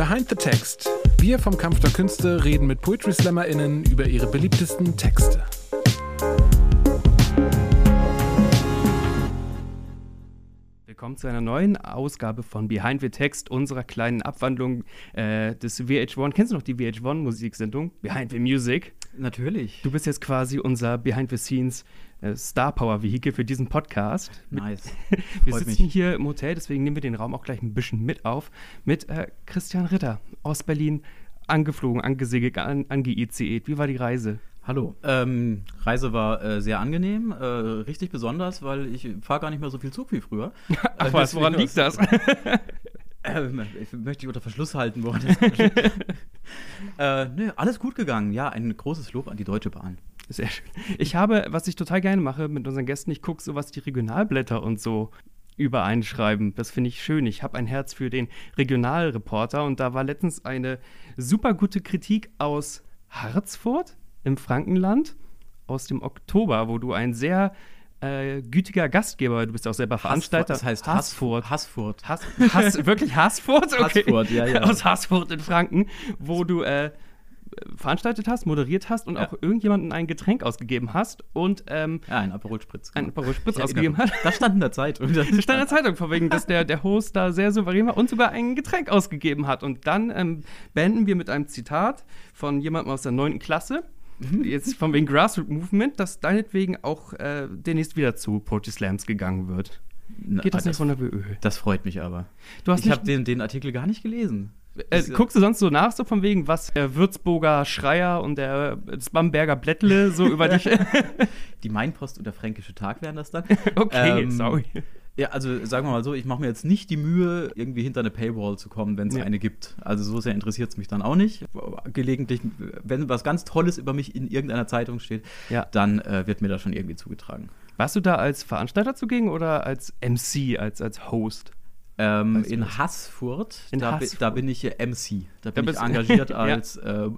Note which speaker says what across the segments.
Speaker 1: Behind the Text. Wir vom Kampf der Künste reden mit Poetry SlammerInnen über ihre beliebtesten Texte.
Speaker 2: Willkommen zu einer neuen Ausgabe von Behind the Text, unserer kleinen Abwandlung äh, des VH1. Kennst du noch die VH1-Musiksendung? Behind the Music.
Speaker 3: Natürlich.
Speaker 2: Du bist jetzt quasi unser Behind the Scenes äh, Star Power Vehikel für diesen Podcast.
Speaker 3: Nice.
Speaker 2: wir sitzen mich. hier im Hotel, deswegen nehmen wir den Raum auch gleich ein bisschen mit auf. Mit äh, Christian Ritter aus Berlin, angeflogen, angesegelt, an. Wie war die Reise?
Speaker 3: Hallo. Ähm, Reise war äh, sehr angenehm, äh, richtig besonders, weil ich fahre gar nicht mehr so viel Zug wie früher.
Speaker 2: Ach äh, was, woran liegt das?
Speaker 3: Ähm, ich möchte dich unter Verschluss halten wollen. Äh, nö, alles gut gegangen. Ja, ein großes Lob an die Deutsche Bahn.
Speaker 2: Sehr schön. Ich habe, was ich total gerne mache mit unseren Gästen, ich gucke so, was die Regionalblätter und so übereinschreiben. Das finde ich schön. Ich habe ein Herz für den Regionalreporter und da war letztens eine super gute Kritik aus Harzfurt im Frankenland aus dem Oktober, wo du ein sehr äh, gütiger Gastgeber, du bist auch selber Veranstalter.
Speaker 3: Das heißt Hassfurt. Hassfurt.
Speaker 2: Hass, Hass, wirklich Hassfurt?
Speaker 3: Okay. Hassfurt, ja, ja.
Speaker 2: Aus Hassfurt in Franken, wo du äh, veranstaltet hast, moderiert hast und ja. auch irgendjemanden ein Getränk ausgegeben hast und ähm,
Speaker 3: ja, ein Aperol Spritz.
Speaker 2: Ein Aperol Spritz ausgegeben hast.
Speaker 3: Das stand in der Zeitung.
Speaker 2: Das stand in der Zeitung, vor wegen, dass der, der Host da sehr souverän war und sogar ein Getränk ausgegeben hat. Und dann ähm, beenden wir mit einem Zitat von jemandem aus der 9. Klasse. Mhm. Jetzt von wegen Grassroot Movement, dass deinetwegen auch äh, demnächst wieder zu Poetry Slams gegangen wird.
Speaker 3: Geht das, das nicht von der WÖ? Das freut mich aber. ich habe den, den Artikel gar nicht gelesen.
Speaker 2: Äh, guckst du sonst so nach, so von wegen, was der Würzburger Schreier und der das Bamberger Blättle so über dich.
Speaker 3: Die Mainpost und der Fränkische Tag wären das dann.
Speaker 2: okay, ähm, sorry.
Speaker 3: Ja, also sagen wir mal so, ich mache mir jetzt nicht die Mühe, irgendwie hinter eine Paywall zu kommen, wenn es ja. eine gibt. Also so sehr interessiert es mich dann auch nicht. Gelegentlich, wenn was ganz Tolles über mich in irgendeiner Zeitung steht, ja. dann äh, wird mir das schon irgendwie zugetragen.
Speaker 2: Warst du da als Veranstalter zugegen oder als MC, als, als Host?
Speaker 3: Ähm, in Haßfurt, in da, Haßfurt. da bin ich MC. Da bin da ich engagiert als, ja. äh,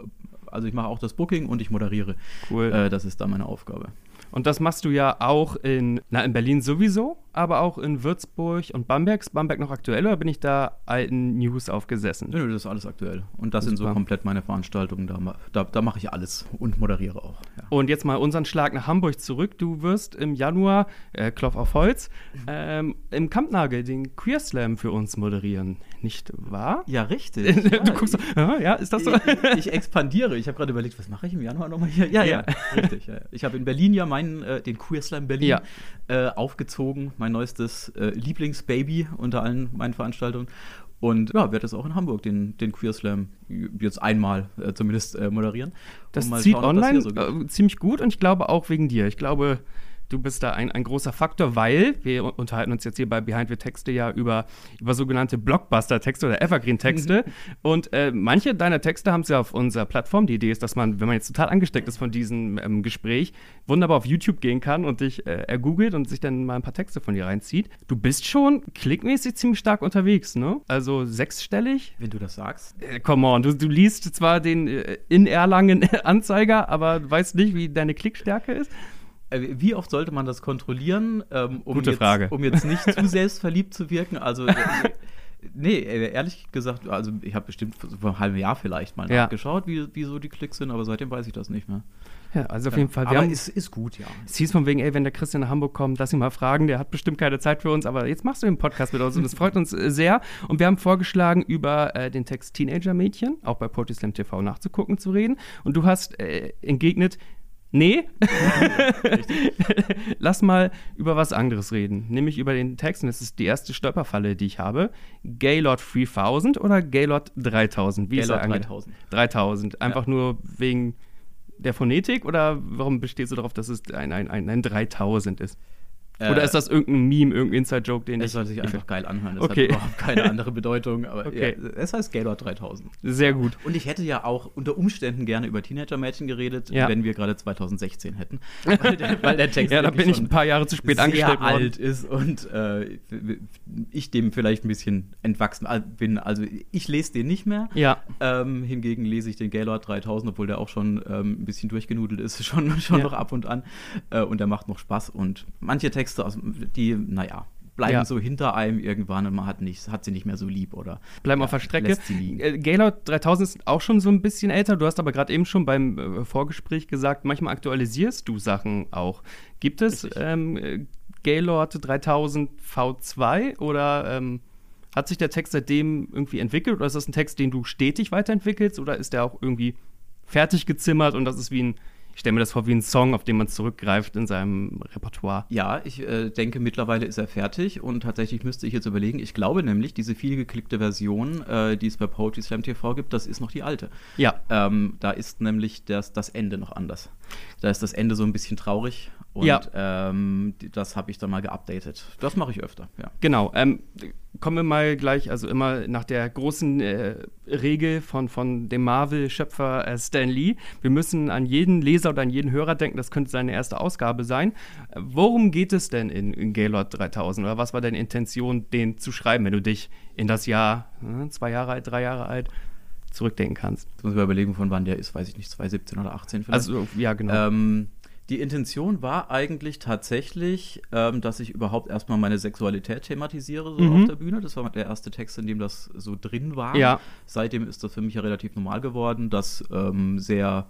Speaker 3: also ich mache auch das Booking und ich moderiere.
Speaker 2: Cool.
Speaker 3: Äh, das ist da meine Aufgabe.
Speaker 2: Und das machst du ja auch in, na, in Berlin sowieso, aber auch in Würzburg und Bamberg. Ist Bamberg noch aktuell oder bin ich da alten News aufgesessen?
Speaker 3: Nö, das ist alles aktuell. Und das Super. sind so komplett meine Veranstaltungen. Da, da, da mache ich alles und moderiere auch.
Speaker 2: Ja. Und jetzt mal unseren Schlag nach Hamburg zurück. Du wirst im Januar, äh, Klopf auf Holz, ähm, im Kampnagel den Queer Slam für uns moderieren. Nicht wahr?
Speaker 3: Ja, richtig.
Speaker 2: du ja, guckst so, ja, ist das so?
Speaker 3: Ich, ich expandiere. Ich habe gerade überlegt, was mache ich im Januar nochmal hier? Ja, ja, ja. richtig. Ja. Ich habe in Berlin ja meinen, äh, den Queer Slam Berlin äh, aufgezogen mein neuestes äh, Lieblingsbaby unter allen meinen Veranstaltungen. Und ja, werde es auch in Hamburg den, den Queer Slam jetzt einmal äh, zumindest äh, moderieren.
Speaker 2: Das zieht schauen, online so äh, ziemlich gut und ich glaube auch wegen dir. Ich glaube, du bist da ein, ein großer Faktor, weil wir unterhalten uns jetzt hier bei Behind the Texte ja über, über sogenannte Blockbuster-Texte oder Evergreen-Texte. Mhm. Und äh, manche deiner Texte haben es ja auf unserer Plattform. Die Idee ist, dass man, wenn man jetzt total angesteckt ist von diesem ähm, Gespräch, wunderbar auf YouTube gehen kann und dich äh, ergoogelt und sich dann mal ein paar Texte von dir reinzieht. Du bist schon klickmäßig ziemlich stark unterwegs, ne? Also sechsstellig.
Speaker 3: Wenn du das sagst.
Speaker 2: Äh, come on, du, du liest zwar den äh, in Erlangen Anzeiger, aber weißt nicht, wie deine Klickstärke ist.
Speaker 3: Äh, wie oft sollte man das kontrollieren,
Speaker 2: ähm, um, Gute
Speaker 3: jetzt,
Speaker 2: Frage.
Speaker 3: um jetzt nicht zu selbstverliebt zu wirken? Also, äh, nee, äh, ehrlich gesagt, also ich habe bestimmt vor einem halben Jahr vielleicht mal ja. nachgeschaut, wie, wie so die Klicks sind, aber seitdem weiß ich das nicht mehr.
Speaker 2: Ja, also auf jeden Fall.
Speaker 3: aber es ist, ist gut, ja.
Speaker 2: Es hieß von wegen, ey, wenn der Christian nach Hamburg kommt, lass ihn mal fragen, der hat bestimmt keine Zeit für uns, aber jetzt machst du den Podcast mit uns und das freut uns sehr. Und wir haben vorgeschlagen, über äh, den Text Teenager-Mädchen, auch bei Poetry Slam TV nachzugucken, zu reden. Und du hast äh, entgegnet, Nee. Lass mal über was anderes reden, nämlich über den Text. Und das ist die erste Stolperfalle, die ich habe. Gaylord 3000 oder Gaylord 3000?
Speaker 3: Wie Gaylord 3000.
Speaker 2: 3000. Einfach ja. nur wegen der Phonetik oder warum bestehst du darauf, dass es ein, ein, ein, ein 3000 ist? Oder äh, ist das irgendein Meme, irgendein Inside-Joke, den
Speaker 3: es
Speaker 2: ich.
Speaker 3: Es soll sich einfach geil anhören.
Speaker 2: Es okay.
Speaker 3: hat überhaupt keine andere Bedeutung. Aber okay. ja, es heißt Gaylord 3000.
Speaker 2: Sehr gut.
Speaker 3: Und ich hätte ja auch unter Umständen gerne über Teenager-Mädchen geredet, ja. wenn wir gerade 2016 hätten. Weil der, weil der Text.
Speaker 2: ja, da bin ich ein paar Jahre zu spät angestellt
Speaker 3: worden. alt ist und äh, ich dem vielleicht ein bisschen entwachsen bin. Also ich lese den nicht mehr.
Speaker 2: Ja.
Speaker 3: Ähm, hingegen lese ich den Gaylord 3000, obwohl der auch schon ähm, ein bisschen durchgenudelt ist, schon, schon ja. noch ab und an. Äh, und der macht noch Spaß. Und manche Texte, aus, die, naja, bleiben ja. so hinter einem irgendwann und man hat, nicht, hat sie nicht mehr so lieb oder
Speaker 2: bleiben ja, auf der Strecke. Äh, Gaylord 3000 ist auch schon so ein bisschen älter. Du hast aber gerade eben schon beim äh, Vorgespräch gesagt, manchmal aktualisierst du Sachen auch. Gibt es ähm, Gaylord 3000 V2 oder ähm, hat sich der Text seitdem irgendwie entwickelt oder ist das ein Text, den du stetig weiterentwickelst oder ist der auch irgendwie fertig gezimmert und das ist wie ein ich stelle mir das vor wie ein Song, auf den man zurückgreift in seinem Repertoire.
Speaker 3: Ja, ich äh, denke, mittlerweile ist er fertig und tatsächlich müsste ich jetzt überlegen. Ich glaube nämlich, diese viel geklickte Version, äh, die es bei Poetry Slam TV gibt, das ist noch die alte.
Speaker 2: Ja.
Speaker 3: Ähm, da ist nämlich das, das Ende noch anders. Da ist das Ende so ein bisschen traurig und ja. ähm, das habe ich dann mal geupdatet. Das mache ich öfter, ja.
Speaker 2: Genau. Ähm, kommen wir mal gleich, also immer nach der großen äh, Regel von, von dem Marvel-Schöpfer äh, Stan Lee. Wir müssen an jeden Leser oder an jeden Hörer denken, das könnte seine erste Ausgabe sein. Worum geht es denn in, in Gaylord 3000? Oder was war deine Intention, den zu schreiben, wenn du dich in das Jahr, äh, zwei Jahre alt, drei Jahre alt, zurückdenken kannst?
Speaker 3: Jetzt muss ich überlegen, von wann der ist, weiß ich nicht, 2017 oder 18 vielleicht.
Speaker 2: Also, ja, genau. Ähm,
Speaker 3: die Intention war eigentlich tatsächlich, ähm, dass ich überhaupt erstmal meine Sexualität thematisiere, so mhm. auf der Bühne. Das war der erste Text, in dem das so drin war.
Speaker 2: Ja.
Speaker 3: Seitdem ist das für mich ja relativ normal geworden, dass ähm, sehr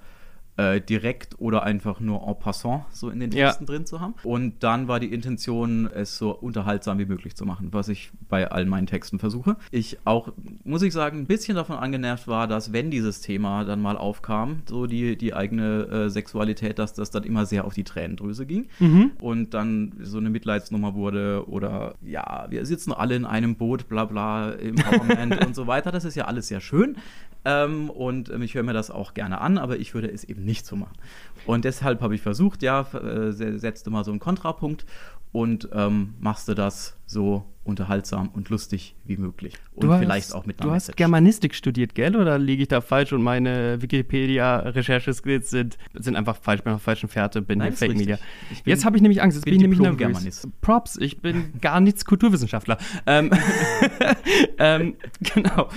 Speaker 3: äh, direkt oder einfach nur en passant so in den Texten ja. drin zu haben. Und dann war die Intention, es so unterhaltsam wie möglich zu machen, was ich bei all meinen Texten versuche. Ich auch, muss ich sagen, ein bisschen davon angenervt war, dass wenn dieses Thema dann mal aufkam, so die, die eigene äh, Sexualität, dass das dann immer sehr auf die Tränendrüse ging mhm. und dann so eine Mitleidsnummer wurde oder ja, wir sitzen alle in einem Boot, bla bla, im Empowerment und so weiter. Das ist ja alles sehr schön. Ähm, und ähm, ich höre mir das auch gerne an, aber ich würde es eben nicht so machen. Und deshalb habe ich versucht, ja, äh, setzt du mal so einen Kontrapunkt und ähm, machst du das so unterhaltsam und lustig wie möglich. Und
Speaker 2: du
Speaker 3: vielleicht
Speaker 2: hast,
Speaker 3: auch mit
Speaker 2: einer Du Message. hast Germanistik studiert, gell? Oder liege ich da falsch und meine Wikipedia-Rechercheskills sind, sind einfach falsch, ich bin auf falschen Fährte, bin Nein, Fake Media. Jetzt habe ich nämlich Angst, jetzt bin, bin ich nämlich nervös. Props, ich bin gar nichts Kulturwissenschaftler. ähm, ähm, genau.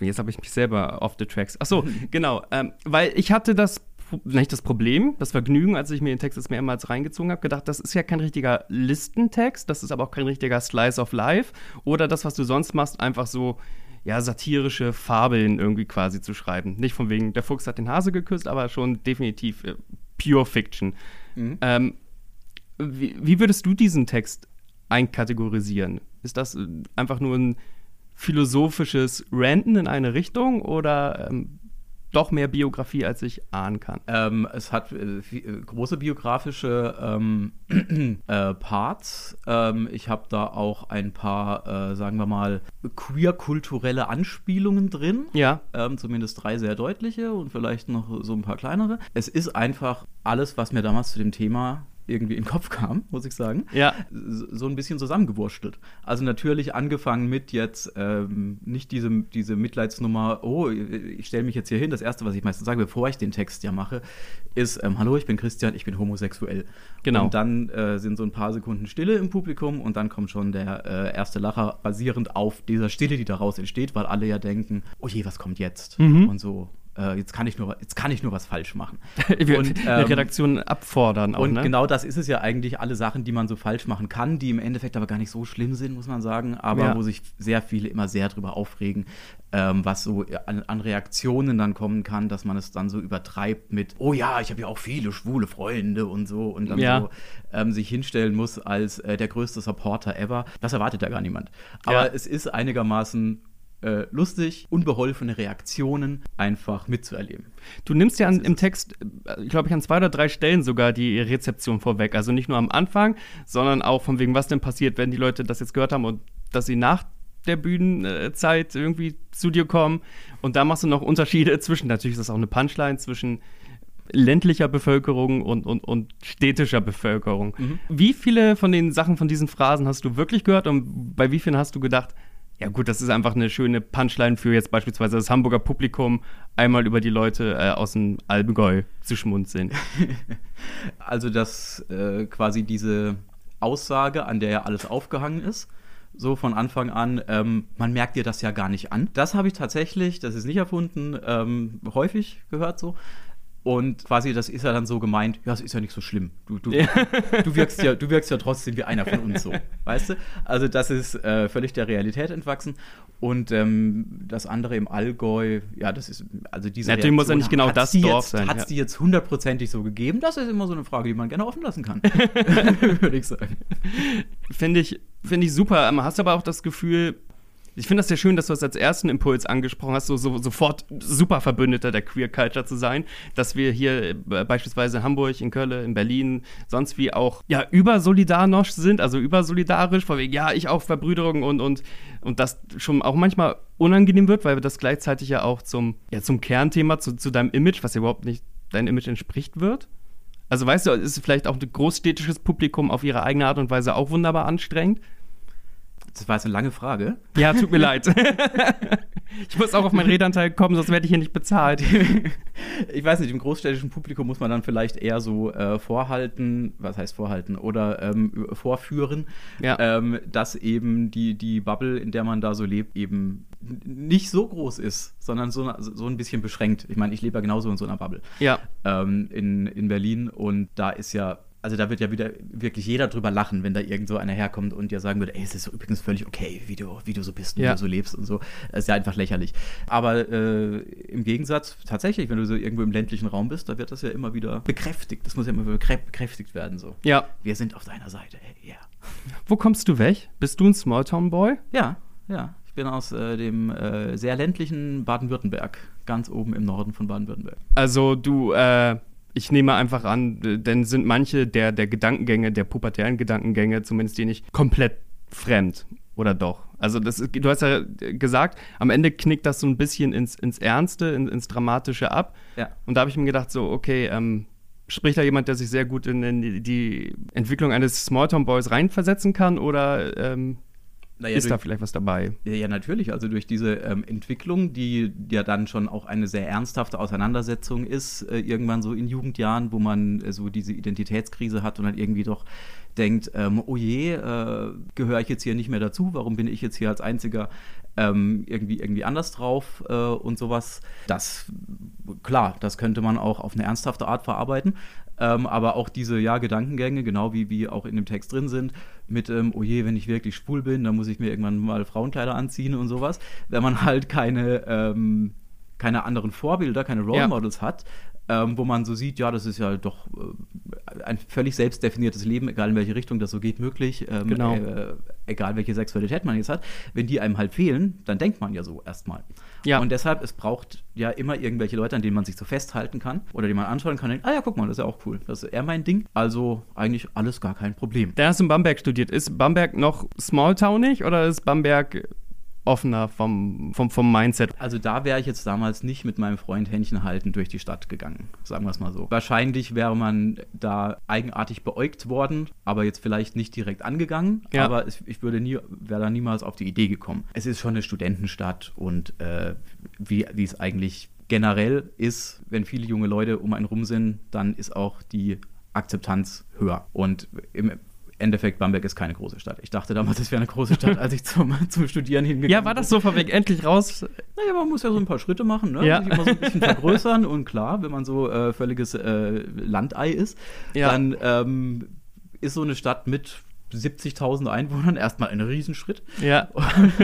Speaker 2: Jetzt habe ich mich selber off the tracks. Ach so, genau. Ähm, weil ich hatte das nicht das Problem, das Vergnügen, als ich mir den Text jetzt mehrmals reingezogen habe, gedacht, das ist ja kein richtiger Listentext, das ist aber auch kein richtiger Slice of Life oder das, was du sonst machst, einfach so ja, satirische Fabeln irgendwie quasi zu schreiben. Nicht von wegen, der Fuchs hat den Hase geküsst, aber schon definitiv äh, Pure Fiction. Mhm. Ähm, wie, wie, würdest du diesen Text einkategorisieren? Ist das äh, einfach nur ein philosophisches Ranten in eine Richtung oder ähm, doch mehr Biografie, als ich ahnen kann.
Speaker 3: Ähm, es hat äh, äh große biografische ähm, äh, Parts. Ähm, ich habe da auch ein paar, äh, sagen wir mal, queer-kulturelle Anspielungen drin.
Speaker 2: Ja.
Speaker 3: Ähm, zumindest drei sehr deutliche und vielleicht noch so ein paar kleinere. Es ist einfach alles, was mir damals zu dem Thema irgendwie in den Kopf kam, muss ich sagen,
Speaker 2: ja.
Speaker 3: so ein bisschen zusammengewurschtelt. Also natürlich angefangen mit jetzt ähm, nicht diese, diese Mitleidsnummer, oh, ich stelle mich jetzt hier hin. Das Erste, was ich meistens sage, bevor ich den Text ja mache, ist, ähm, hallo, ich bin Christian, ich bin homosexuell.
Speaker 2: Genau.
Speaker 3: Und dann äh, sind so ein paar Sekunden Stille im Publikum und dann kommt schon der äh, erste Lacher, basierend auf dieser Stille, die daraus entsteht, weil alle ja denken, oh je, was kommt jetzt?
Speaker 2: Mhm.
Speaker 3: Und so äh, jetzt, kann ich nur, jetzt kann ich nur was falsch machen.
Speaker 2: und, ähm, Redaktion abfordern
Speaker 3: auch, Und ne? genau das ist es ja eigentlich, alle Sachen, die man so falsch machen kann, die im Endeffekt aber gar nicht so schlimm sind, muss man sagen, aber ja. wo sich sehr viele immer sehr drüber aufregen, ähm, was so an, an, Reaktionen dann kommen kann, dass man es dann so übertreibt mit, oh ja, ich habe ja auch viele schwule Freunde und so und dann
Speaker 2: ja.
Speaker 3: so ähm, sich hinstellen muss als äh, der größte Supporter ever. Das erwartet ja gar niemand. Aber ja. es ist einigermaßen äh, lustig, unbeholfene Reaktionen einfach mitzuerleben.
Speaker 2: Du nimmst ja an, im Text, äh, glaube ich, an zwei oder drei Stellen sogar die Rezeption vorweg. Also nicht nur am Anfang, sondern auch von wegen, was denn passiert, wenn die Leute das jetzt gehört haben und dass sie nach der Bühnenzeit irgendwie zu dir kommen. Und da machst du noch Unterschiede zwischen, natürlich ist das auch eine Punchline, zwischen ländlicher Bevölkerung und, und, und städtischer Bevölkerung. Mhm. Wie viele von den Sachen, von diesen Phrasen hast du wirklich gehört und bei wie vielen hast du gedacht, ja gut, das ist einfach eine schöne Punchline für jetzt beispielsweise das Hamburger Publikum, einmal über die Leute äh, aus dem Allgäu zu schmunzeln.
Speaker 3: also dass äh, quasi diese Aussage, an der ja alles aufgehangen ist, so von Anfang an, ähm, man merkt dir das ja gar nicht an. Das habe ich tatsächlich, das ist nicht erfunden, ähm, häufig gehört so. Und quasi, das ist ja dann so gemeint, ja, es ist ja nicht so schlimm. Du, du, ja. du, wirkst, ja, du wirkst ja trotzdem wie einer von uns so. Weißt du? Also, das ist äh, völlig der Realität entwachsen. Und ähm, das andere im Allgäu, ja, das ist, also diese
Speaker 2: Natürlich muss ja nicht genau das Dorf
Speaker 3: jetzt,
Speaker 2: sein.
Speaker 3: Hat es
Speaker 2: ja.
Speaker 3: die jetzt hundertprozentig so gegeben? Das ist immer so eine Frage, die man gerne offen lassen kann. Würde ich sagen.
Speaker 2: Finde ich, find ich super. Hast aber auch das Gefühl, ich finde das sehr schön, dass du das als ersten Impuls angesprochen hast, so, so sofort super Verbündeter der Queer Culture zu sein, dass wir hier äh, beispielsweise in Hamburg, in Köln, in Berlin, sonst wie auch ja übersolidarisch sind, also übersolidarisch, vor wegen, ja, ich auch Verbrüderung und, und, und das schon auch manchmal unangenehm wird, weil das gleichzeitig ja auch zum, ja, zum Kernthema, zu, zu deinem Image, was ja überhaupt nicht deinem Image entspricht wird. Also weißt du, ist vielleicht auch ein großstädtisches Publikum auf ihre eigene Art und Weise auch wunderbar anstrengend.
Speaker 3: Das war jetzt eine lange Frage.
Speaker 2: Ja, tut mir leid. ich muss auch auf meinen Redanteil kommen, sonst werde ich hier nicht bezahlt.
Speaker 3: ich weiß nicht, im großstädtischen Publikum muss man dann vielleicht eher so äh, vorhalten, was heißt vorhalten, oder ähm, vorführen, ja. ähm, dass eben die, die Bubble, in der man da so lebt, eben nicht so groß ist, sondern so, so ein bisschen beschränkt. Ich meine, ich lebe ja genauso in so einer Bubble.
Speaker 2: Ja.
Speaker 3: Ähm, in, in Berlin und da ist ja also da wird ja wieder wirklich jeder drüber lachen, wenn da irgend so einer herkommt und dir sagen würde, ey, es ist übrigens völlig okay, wie du, wie du so bist und ja. wie du so lebst und so. Das ist ja einfach lächerlich. Aber äh, im Gegensatz, tatsächlich, wenn du so irgendwo im ländlichen Raum bist, da wird das ja immer wieder bekräftigt. Das muss ja immer wieder bekräftigt werden. So.
Speaker 2: Ja.
Speaker 3: Wir sind auf deiner Seite, ey, ja.
Speaker 2: Wo kommst du weg? Bist du ein Smalltown-Boy?
Speaker 3: Ja, ja. Ich bin aus äh, dem äh, sehr ländlichen Baden-Württemberg, ganz oben im Norden von Baden-Württemberg.
Speaker 2: Also du äh, ich nehme einfach an, denn sind manche der, der Gedankengänge, der pubertären Gedankengänge, zumindest die nicht komplett fremd. Oder doch? Also, das, du hast ja gesagt, am Ende knickt das so ein bisschen ins, ins Ernste, ins, ins Dramatische ab.
Speaker 3: Ja.
Speaker 2: Und da habe ich mir gedacht, so, okay, ähm, spricht da jemand, der sich sehr gut in, in die Entwicklung eines Smalltown Boys reinversetzen kann? Oder ähm, naja, ist durch, da vielleicht was dabei?
Speaker 3: Ja, ja, natürlich. Also durch diese ähm, Entwicklung, die ja dann schon auch eine sehr ernsthafte Auseinandersetzung ist, äh, irgendwann so in Jugendjahren, wo man äh, so diese Identitätskrise hat und dann irgendwie doch denkt, ähm, oh je, äh, gehöre ich jetzt hier nicht mehr dazu? Warum bin ich jetzt hier als einziger ähm, irgendwie, irgendwie anders drauf äh, und sowas? Das, klar, das könnte man auch auf eine ernsthafte Art verarbeiten. Ähm, aber auch diese ja, Gedankengänge, genau wie, wie auch in dem Text drin sind, mit, ähm, oh je, wenn ich wirklich schwul bin, dann muss ich mir irgendwann mal Frauenkleider anziehen und sowas. Wenn man halt keine, ähm, keine anderen Vorbilder, keine Role ja. Models hat, ähm, wo man so sieht, ja, das ist ja doch äh, ein völlig selbstdefiniertes Leben, egal in welche Richtung das so geht, möglich, ähm,
Speaker 2: genau. äh,
Speaker 3: egal welche Sexualität man jetzt hat. Wenn die einem halt fehlen, dann denkt man ja so erstmal.
Speaker 2: Ja.
Speaker 3: Und deshalb, es braucht ja immer irgendwelche Leute, an denen man sich so festhalten kann oder die man anschauen kann und denkt, ah ja, guck mal, das ist ja auch cool. Das ist eher mein Ding. Also eigentlich alles gar kein Problem.
Speaker 2: Der hast in Bamberg studiert. Ist Bamberg noch smalltownig oder ist Bamberg offener vom, vom, vom Mindset.
Speaker 3: Also da wäre ich jetzt damals nicht mit meinem Freund Händchen halten durch die Stadt gegangen, sagen wir es mal so. Wahrscheinlich wäre man da eigenartig beäugt worden, aber jetzt vielleicht nicht direkt angegangen. Ja. Aber es, ich würde nie, wäre da niemals auf die Idee gekommen. Es ist schon eine Studentenstadt und äh, wie, wie es eigentlich generell ist, wenn viele junge Leute um einen rum sind, dann ist auch die Akzeptanz höher. Und im Endeffekt, Bamberg ist keine große Stadt. Ich dachte damals, es wäre eine große Stadt, als ich zum, zum Studieren hingegangen bin.
Speaker 2: Ja, war das so von weg endlich raus?
Speaker 3: Naja, man muss ja so ein paar Schritte machen, ne?
Speaker 2: Ja.
Speaker 3: Sich immer so ein bisschen vergrößern und klar, wenn man so äh, völliges äh, Landei ist,
Speaker 2: ja.
Speaker 3: dann ähm, ist so eine Stadt mit 70.000 Einwohnern erstmal ein Riesenschritt.
Speaker 2: Ja.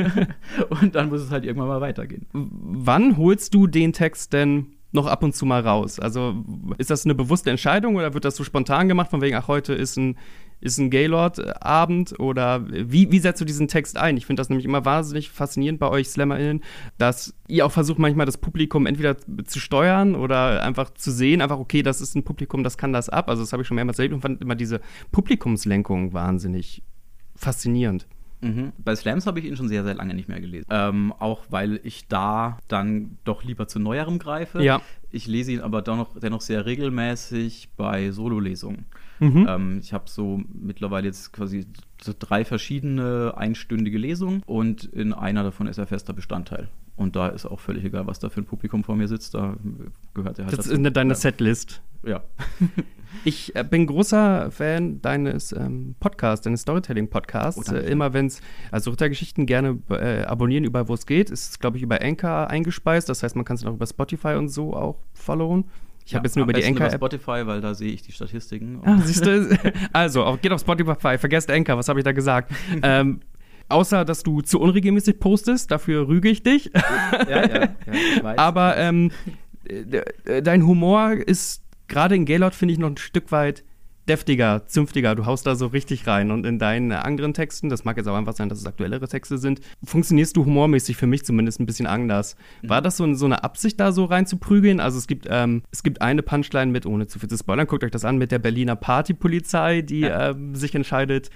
Speaker 3: und dann muss es halt irgendwann mal weitergehen.
Speaker 2: Wann holst du den Text denn noch ab und zu mal raus? Also ist das eine bewusste Entscheidung oder wird das so spontan gemacht, von wegen, ach, heute ist ein ist ein Gaylord-Abend oder wie, wie setzt du diesen Text ein? Ich finde das nämlich immer wahnsinnig faszinierend bei euch SlammerInnen, dass ihr auch versucht manchmal das Publikum entweder zu steuern oder einfach zu sehen, einfach okay, das ist ein Publikum, das kann das ab. Also das habe ich schon mehrmals erlebt und fand immer diese Publikumslenkung wahnsinnig faszinierend.
Speaker 3: Mhm. Bei Slams habe ich ihn schon sehr, sehr lange nicht mehr gelesen. Ähm, auch weil ich da dann doch lieber zu Neuerem greife.
Speaker 2: Ja.
Speaker 3: Ich lese ihn aber dennoch, dennoch sehr regelmäßig bei Sololesungen.
Speaker 2: Mhm.
Speaker 3: Ähm, ich habe so mittlerweile jetzt quasi drei verschiedene einstündige Lesungen und in einer davon ist er fester Bestandteil. Und da ist auch völlig egal, was da für ein Publikum vor mir sitzt. Da gehört er halt.
Speaker 2: Das dazu. ist in deiner Setlist.
Speaker 3: Ja.
Speaker 2: ich äh, bin großer Fan deines ähm, Podcasts, deines Storytelling-Podcasts. Oh, äh, immer wenn es, also Rittergeschichten gerne äh, abonnieren, überall wo es geht. Ist, glaube ich, über Anchor eingespeist. Das heißt, man kann es auch über Spotify und so auch followen. Ich habe jetzt nur über die Anchor
Speaker 3: über Spotify, weil da sehe ich die Statistiken.
Speaker 2: Ah, siehst du? Also, auch, geht auf Spotify, vergesst Anchor, was habe ich da gesagt? ähm, außer, dass du zu unregelmäßig postest, dafür rüge ich dich. ja, ja, ja, ich weiß. Aber ähm, dein Humor ist gerade in Gaylord, finde ich, noch ein Stück weit deftiger, zünftiger. Du haust da so richtig rein. Und in deinen anderen Texten, das mag jetzt auch einfach sein, dass es aktuellere Texte sind, funktionierst du humormäßig für mich zumindest ein bisschen anders. War das so, so eine Absicht, da so rein zu prügeln? Also es gibt, ähm, es gibt eine Punchline mit, ohne zu viel zu spoilern, guckt euch das an, mit der Berliner Partypolizei, die ja. ähm, sich entscheidet,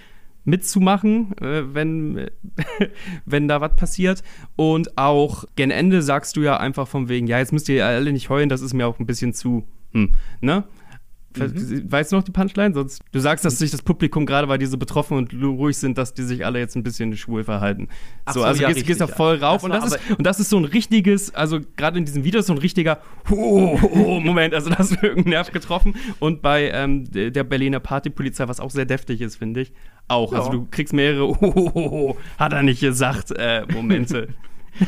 Speaker 2: mitzumachen, äh, wenn, wenn da was passiert. Und auch gen Ende sagst du ja einfach von wegen, ja, jetzt müsst ihr alle nicht heulen, das ist mir auch ein bisschen zu, hm, ne? Mhm. Weißt du noch die Punchline? Sonst, du sagst, dass sich das Publikum, gerade weil die so betroffen und ruhig sind, dass die sich alle jetzt ein bisschen schwul verhalten. Ach so, also ja, gehst, gehst da voll rauf. Das und, das ist, und das ist so ein richtiges, also gerade in diesem Video ist so ein richtiger oh, oh, Moment, also da hast du irgendeinen Nerv getroffen. Und bei ähm, der Berliner Partypolizei, was auch sehr deftig ist, finde ich, auch. Ja. Also du kriegst mehrere oh, hat er nicht gesagt, äh, Momente.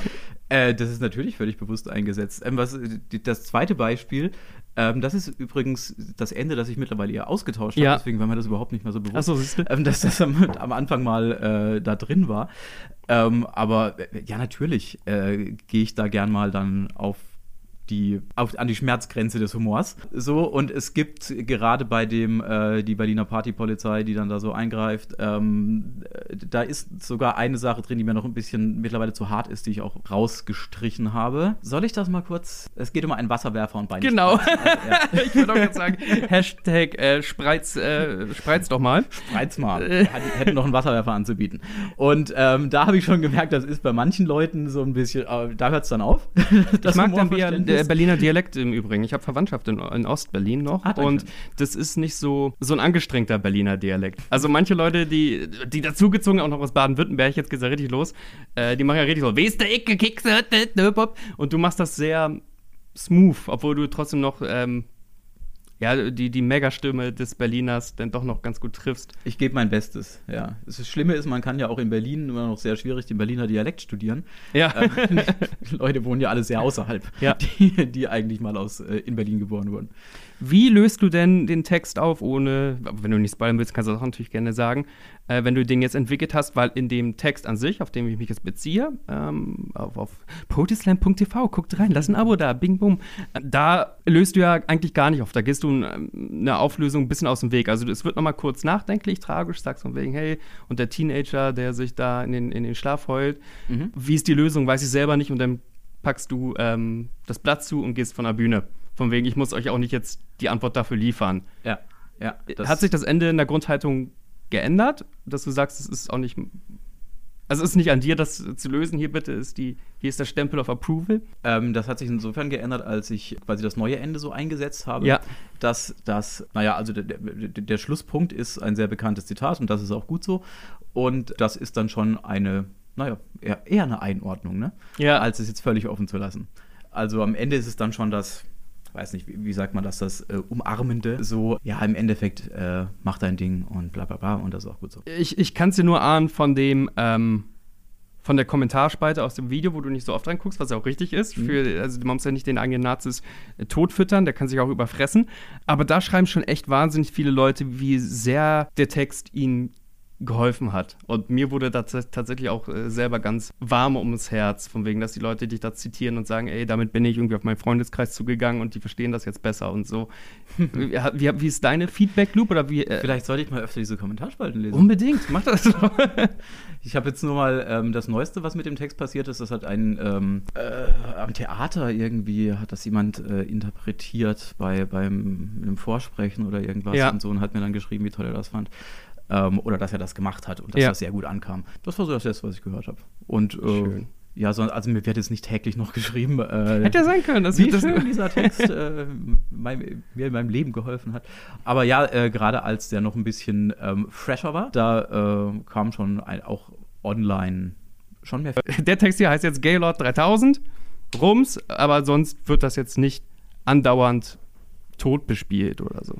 Speaker 3: Äh, das ist natürlich völlig bewusst eingesetzt. Ähm, was, das zweite Beispiel ähm, das ist übrigens das Ende, das ich mittlerweile eher ausgetauscht habe, deswegen war mir das überhaupt nicht mehr so bewusst,
Speaker 2: so,
Speaker 3: ähm, dass das am, am Anfang mal äh, da drin war. Ähm, aber äh, ja, natürlich äh, gehe ich da gern mal dann auf die, auf, an die Schmerzgrenze des Humors. So, und es gibt gerade bei dem, äh, die Berliner Partypolizei, die dann da so eingreift, ähm, da ist sogar eine Sache drin, die mir noch ein bisschen mittlerweile zu hart ist, die ich auch rausgestrichen habe. Soll ich das mal kurz? Es geht um einen Wasserwerfer und Beine.
Speaker 2: Genau. Also, ja. ich würde auch jetzt sagen, Hashtag äh, Spreiz, äh, Spreiz doch mal.
Speaker 3: Spreiz mal. Hätten noch einen Wasserwerfer anzubieten. Und ähm, da habe ich schon gemerkt, das ist bei manchen Leuten so ein bisschen, äh, da hört es dann auf.
Speaker 2: ich mag dann, wie er der Berliner Dialekt im Übrigen. Ich habe Verwandtschaft in, in Ostberlin noch. Ah, und das ist nicht so, so ein angestrengter Berliner Dialekt. Also manche Leute, die, die dazugezogen, auch noch aus Baden-Württemberg, jetzt geht's ja richtig los, äh, die machen ja richtig so, wie ist der Ecke, Kekse, und du machst das sehr smooth, obwohl du trotzdem noch ähm, ja, die, die Megastimme des Berliners dann doch noch ganz gut triffst.
Speaker 3: Ich gebe mein Bestes, ja. Das Schlimme ist, man kann ja auch in Berlin immer noch sehr schwierig den Berliner Dialekt studieren.
Speaker 2: Ja.
Speaker 3: Ähm, Leute wohnen ja alle sehr außerhalb,
Speaker 2: ja.
Speaker 3: die, die eigentlich mal aus, äh, in Berlin geboren wurden.
Speaker 2: Wie löst du denn den Text auf, ohne, wenn du nicht spoilern willst, kannst du das natürlich gerne sagen, äh, wenn du den jetzt entwickelt hast, weil in dem Text an sich, auf den ich mich jetzt beziehe, ähm, auf, auf potislam.tv, guckt rein, lass ein Abo da, bing bum, da löst du ja eigentlich gar nicht auf, da gehst du eine Auflösung ein bisschen aus dem Weg. Also es wird nochmal kurz nachdenklich, tragisch, sagst von wegen, hey, und der Teenager, der sich da in den, in den Schlaf heult, mhm. wie ist die Lösung, weiß ich selber nicht und dann packst du ähm, das Blatt zu und gehst von der Bühne. Von wegen, ich muss euch auch nicht jetzt die Antwort dafür liefern.
Speaker 3: Ja, ja.
Speaker 2: Hat sich das Ende in der Grundhaltung geändert, dass du sagst, es ist auch nicht. Also es ist nicht an dir, das zu lösen. Hier bitte ist die, hier ist der Stempel of Approval.
Speaker 3: Ähm, das hat sich insofern geändert, als ich quasi das neue Ende so eingesetzt habe,
Speaker 2: ja.
Speaker 3: dass das, naja, also der, der, der Schlusspunkt ist ein sehr bekanntes Zitat und das ist auch gut so. Und das ist dann schon eine, naja, eher, eher eine Einordnung, ne?
Speaker 2: Ja.
Speaker 3: Als es jetzt völlig offen zu lassen. Also am Ende ist es dann schon das, weiß nicht, wie, wie sagt man das, das äh, Umarmende, so, ja, im Endeffekt äh, mach dein Ding und bla bla bla und das ist auch gut so.
Speaker 2: Ich, ich kann es dir nur ahnen von dem, ähm, von der Kommentarspalte aus dem Video, wo du nicht so oft reinguckst, was ja auch richtig ist. Mhm. Für, also man muss ja nicht den eigenen Nazis äh, totfüttern, der kann sich auch überfressen. Aber da schreiben schon echt wahnsinnig viele Leute, wie sehr der Text ihnen geholfen hat. Und mir wurde das tatsächlich auch äh, selber ganz warm ums Herz, von wegen, dass die Leute dich da zitieren und sagen, ey, damit bin ich irgendwie auf meinen Freundeskreis zugegangen und die verstehen das jetzt besser und so. wie, wie, wie, ist deine Feedback-Loop oder wie?
Speaker 3: Äh Vielleicht sollte ich mal öfter diese Kommentarspalten lesen.
Speaker 2: Unbedingt, mach das.
Speaker 3: ich habe jetzt nur mal ähm, das Neueste, was mit dem Text passiert ist, das hat ein ähm, äh, am Theater irgendwie hat das jemand äh, interpretiert bei beim einem Vorsprechen oder irgendwas
Speaker 2: ja.
Speaker 3: und so und hat mir dann geschrieben, wie toll er das fand ähm, oder dass er das gemacht hat und dass
Speaker 2: ja.
Speaker 3: das sehr gut ankam. Das war so das Letzte, was ich gehört habe. Und äh, ja, so, also mir wird jetzt nicht täglich noch geschrieben. Äh,
Speaker 2: Hätte ja sein können,
Speaker 3: dass wie schön dieser Text äh, mein, mir in meinem Leben geholfen hat. Aber ja, äh, gerade als der noch ein bisschen ähm, fresher war, da äh, kam schon ein, auch online schon mehr.
Speaker 2: Der Text hier heißt jetzt Gaylord 3000, Rums, aber sonst wird das jetzt nicht andauernd tot bespielt oder so.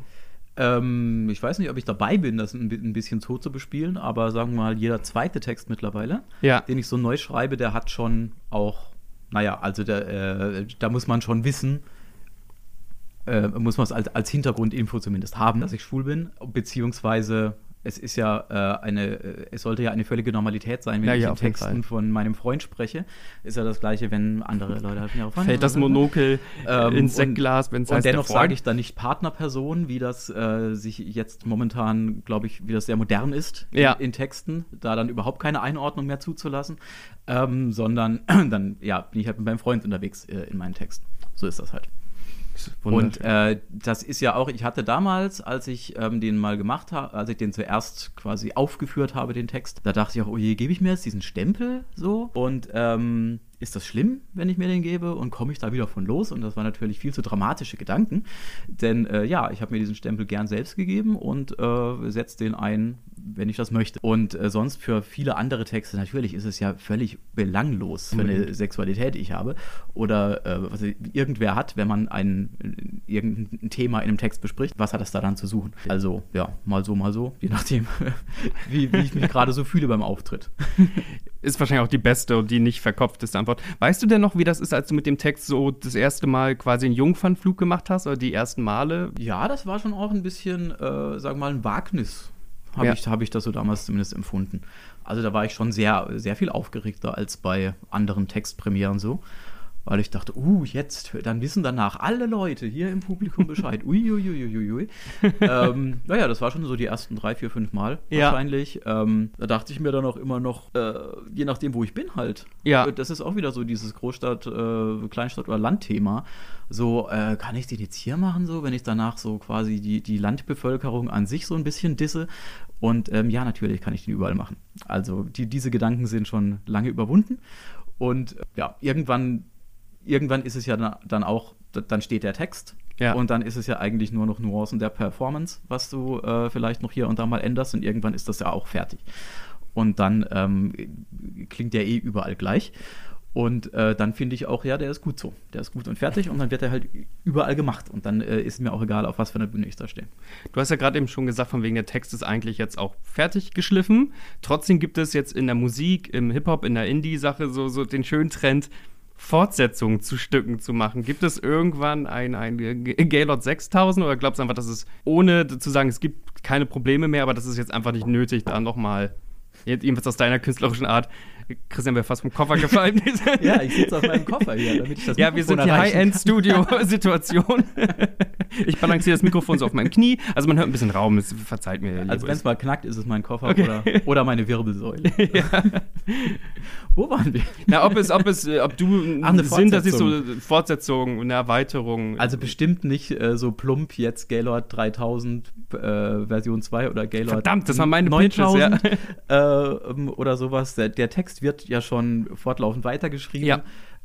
Speaker 3: Ähm, ich weiß nicht, ob ich dabei bin, das ein, ein, bisschen so zu bespielen, aber sagen wir mal, jeder zweite Text mittlerweile,
Speaker 2: ja.
Speaker 3: den ich so neu schreibe, der hat schon auch, naja, also der, äh, da muss man schon wissen, äh, muss man es als, als Hintergrundinfo zumindest haben, dass ich schwul bin, beziehungsweise es ist ja äh, eine, äh, es sollte ja eine völlige Normalität sein, wenn ja, ich ja, in Texten von meinem Freund spreche. Ist ja das gleiche, wenn andere Leute halt
Speaker 2: ja Fällt das Monokel ähm, ins Sektglas, wenn es
Speaker 3: heißt. Und dennoch sage ich dann nicht Partnerperson, wie das äh, sich jetzt momentan, glaube ich, wie das sehr modern ist
Speaker 2: ja.
Speaker 3: in, in, Texten, da dann überhaupt keine Einordnung mehr zuzulassen, ähm, sondern dann ja bin ich halt mit meinem Freund unterwegs äh, in meinen Texten. So ist das halt. Und äh, das ist ja auch, ich hatte damals, als ich ähm, den mal gemacht habe, als ich den zuerst quasi aufgeführt habe, den Text, da dachte ich auch, oh je, gebe ich mir jetzt diesen Stempel so? Und ähm, ist das schlimm, wenn ich mir den gebe und komme ich da wieder von los? Und das waren natürlich viel zu dramatische Gedanken, denn äh, ja, ich habe mir diesen Stempel gern selbst gegeben und äh, setze den ein, wenn ich das möchte. Und äh, sonst für viele andere Texte natürlich ist es ja völlig belanglos für eine Sexualität, die ich habe oder äh, was irgendwer hat, wenn man ein irgendein Thema in einem Text bespricht. Was hat das da dann zu suchen? Also ja, mal so, mal so, je nachdem, wie, wie ich mich gerade so fühle beim Auftritt.
Speaker 2: Ist wahrscheinlich auch die beste und die nicht verkopfteste Antwort. Weißt du denn noch, wie das ist, als du mit dem Text so das erste Mal quasi einen Jungfernflug gemacht hast oder die ersten Male?
Speaker 3: Ja, das war schon auch ein bisschen, äh, sagen wir mal, ein Wagnis habe ja. ich, hab ich das so damals zumindest empfunden. Also da war ich schon sehr, sehr viel aufgeregter als bei anderen Textpremieren so. Weil ich dachte, uh, jetzt, dann wissen danach alle Leute hier im Publikum Bescheid. Uiuiuiui. Ui, ui, ui. ähm, naja, das war schon so die ersten drei, vier, fünf Mal ja. wahrscheinlich. Ähm, da dachte ich mir dann auch immer noch, äh, je nachdem, wo ich bin halt.
Speaker 2: Ja.
Speaker 3: Das ist auch wieder so dieses Großstadt, äh, Kleinstadt oder Landthema. So, äh, kann ich den jetzt hier machen, so, wenn ich danach so quasi die, die Landbevölkerung an sich so ein bisschen disse? Und ähm, ja, natürlich kann ich den überall machen. Also die, diese Gedanken sind schon lange überwunden. Und ja, irgendwann, irgendwann ist es ja dann auch, dann steht der Text. Ja. Und dann ist es ja eigentlich nur noch Nuancen der Performance, was du äh, vielleicht noch hier und da mal änderst. Und irgendwann ist das ja auch fertig. Und dann ähm, klingt der eh überall gleich. Und äh, dann finde ich auch, ja, der ist gut so. Der ist gut und fertig und dann wird er halt überall gemacht. Und dann äh, ist mir auch egal, auf was für einer Bühne ich da stehe.
Speaker 2: Du hast ja gerade eben schon gesagt, von wegen der Text ist eigentlich jetzt auch fertig geschliffen. Trotzdem gibt es jetzt in der Musik, im Hip-Hop, in der Indie-Sache so, so den schönen Trend, Fortsetzungen zu Stücken zu machen. Gibt es irgendwann ein, ein Gaylord 6000 oder glaubst du einfach, dass es, ohne zu sagen, es gibt keine Probleme mehr, aber das ist jetzt einfach nicht nötig, da nochmal, jedenfalls aus deiner künstlerischen Art, Christian wäre fast vom Koffer gefallen.
Speaker 3: ja, ich sitze auf meinem Koffer hier, damit ich das
Speaker 2: Ja, wir sind die High-End-Studio-Situation. ich balanciere das Mikrofon so auf meinem Knie. Also man hört ein bisschen Raum, es verzeiht mir.
Speaker 3: Also wenn es mal knackt, ist es mein Koffer okay. oder, oder meine Wirbelsäule. ja. Wo waren wir?
Speaker 2: Na, ob es, ob es, ob du
Speaker 3: Ach, eine Sinn, dass ich so
Speaker 2: Fortsetzung, eine Erweiterung.
Speaker 3: Also bestimmt nicht äh, so plump jetzt Gaylord 3000 äh, Version 2 oder Gaylord
Speaker 2: Verdammt, das waren meine 9000
Speaker 3: Pitches, ja. äh, oder sowas. Der, der Text Text wird ja schon fortlaufend weitergeschrieben. Ja.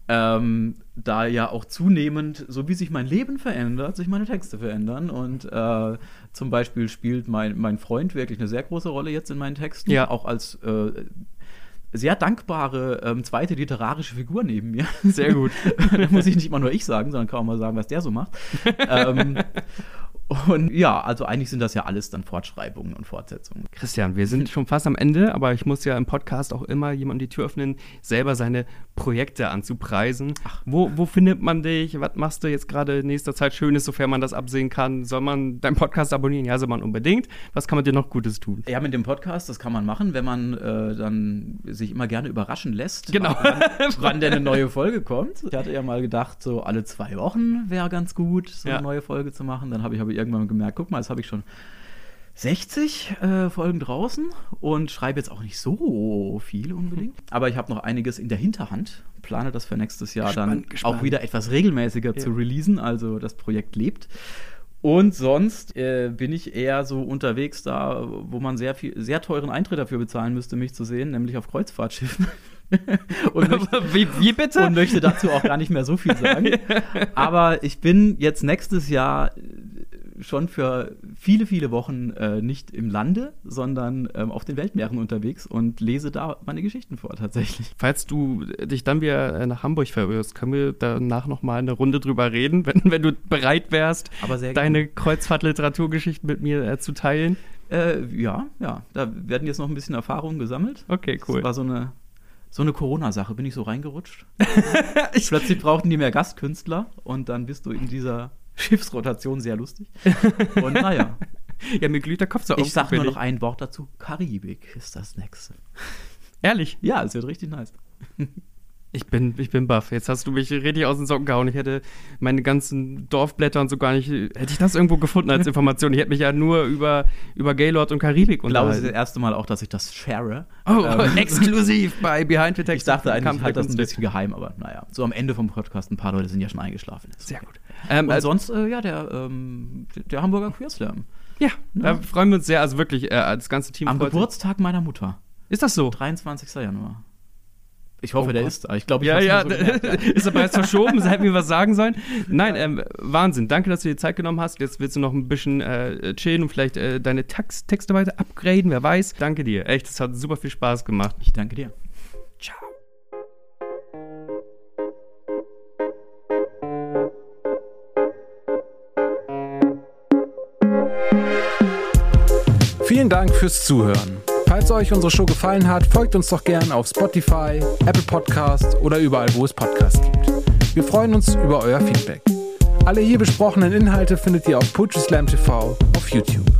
Speaker 3: Ähm, da ja auch zunehmend, so wie sich mein Leben verändert, sich meine Texte verändern. Und äh, zum Beispiel spielt mein, mein Freund wirklich eine sehr große Rolle jetzt in meinen Texten.
Speaker 2: Ja.
Speaker 3: Auch als äh, sehr dankbare ähm, zweite literarische Figur neben mir.
Speaker 2: Sehr gut.
Speaker 3: da muss ich nicht mal nur ich sagen, sondern kann auch mal sagen, was der so macht. ähm, und ja, also eigentlich sind das ja alles dann Fortschreibungen und Fortsetzungen.
Speaker 2: Christian, wir sind schon fast am Ende, aber ich muss ja im Podcast auch immer jemandem die Tür öffnen, selber seine Projekte anzupreisen. Ach. Wo, wo findet man dich? Was machst du jetzt gerade in nächster Zeit Schönes, sofern man das absehen kann? Soll man deinen Podcast abonnieren? Ja, soll man unbedingt. Was kann man dir noch Gutes tun?
Speaker 3: Ja, mit dem Podcast, das kann man machen, wenn man äh, dann sich immer gerne überraschen lässt,
Speaker 2: genau.
Speaker 3: wann, wann denn eine neue Folge kommt. Ich hatte ja mal gedacht, so alle zwei Wochen wäre ganz gut, so ja. eine neue Folge zu machen. Dann habe ich aber irgendwann gemerkt, guck mal, jetzt habe ich schon 60 äh, Folgen draußen und schreibe jetzt auch nicht so viel unbedingt. Aber ich habe noch einiges in der Hinterhand. Plane das für nächstes Jahr gespannt, dann gespannt. auch wieder etwas regelmäßiger ja. zu releasen. Also das Projekt lebt. Und sonst äh, bin ich eher so unterwegs da, wo man sehr viel, sehr teuren Eintritt dafür bezahlen müsste, mich zu sehen, nämlich auf Kreuzfahrtschiffen.
Speaker 2: und möchte, wie, wie, bitte?
Speaker 3: Und möchte dazu auch gar nicht mehr so viel sagen. Aber ich bin jetzt nächstes Jahr schon für viele, viele Wochen äh, nicht im Lande, sondern ähm, auf den Weltmeeren unterwegs und lese da meine Geschichten vor, tatsächlich.
Speaker 2: Falls du dich dann wieder äh, nach Hamburg verirrst, können wir danach nochmal eine Runde drüber reden, wenn, wenn du bereit wärst, deine Kreuzfahrt-Literaturgeschichten mit mir äh, zu teilen?
Speaker 3: Äh, ja, ja. Da werden jetzt noch ein bisschen Erfahrungen gesammelt.
Speaker 2: Okay, cool.
Speaker 3: Das war so eine so eine Corona-Sache, bin ich so reingerutscht. Plötzlich brauchten die mehr Gastkünstler und dann bist du in dieser Schiffsrotation sehr lustig. Und naja.
Speaker 2: ja, mir glüht der Kopf so
Speaker 3: auf. Ich sag nur noch ein Wort dazu. Karibik ist das nächste.
Speaker 2: Ehrlich?
Speaker 3: Ja, es wird richtig nice.
Speaker 2: Ich bin, ich bin baff. Jetzt hast du mich richtig aus den Socken gehauen. Ich hätte meine ganzen Dorfblätter und so gar nicht. Hätte ich das irgendwo gefunden als Information? Ich hätte mich ja nur über, über Gaylord und Karibik
Speaker 3: unterhalten. Ich glaube, das erste Mal auch, dass ich das share.
Speaker 2: Oh, ähm. exklusiv bei Behind the Text.
Speaker 3: Ich dachte eigentlich, ich halte das ein bisschen geheim, aber naja. So am Ende vom Podcast, ein paar Leute sind ja schon eingeschlafen.
Speaker 2: Sehr gut.
Speaker 3: Ähm, und also, sonst, äh, ja, der, ähm, der Hamburger Queer Slam.
Speaker 2: Ja, ja, da freuen wir uns sehr. Also wirklich, äh, das ganze Team
Speaker 3: Am Geburtstag meiner Mutter.
Speaker 2: Ist das so?
Speaker 3: 23. Januar. Ich hoffe, oh der ist da. Ich glaube,
Speaker 2: ich ja, ja. So ist aber jetzt verschoben. Hätten mir was sagen sollen. Nein, ähm, Wahnsinn. Danke, dass du dir Zeit genommen hast. Jetzt willst du noch ein bisschen äh, chillen und vielleicht äh, deine Text Texte weiter upgraden. Wer weiß. Danke dir. Echt, es hat super viel Spaß gemacht.
Speaker 3: Ich danke dir.
Speaker 2: Ciao.
Speaker 1: Vielen Dank fürs Zuhören. Falls euch unsere Show gefallen hat, folgt uns doch gern auf Spotify, Apple Podcast oder überall, wo es Podcasts gibt. Wir freuen uns über euer Feedback. Alle hier besprochenen Inhalte findet ihr auf Poetry Slam TV auf YouTube.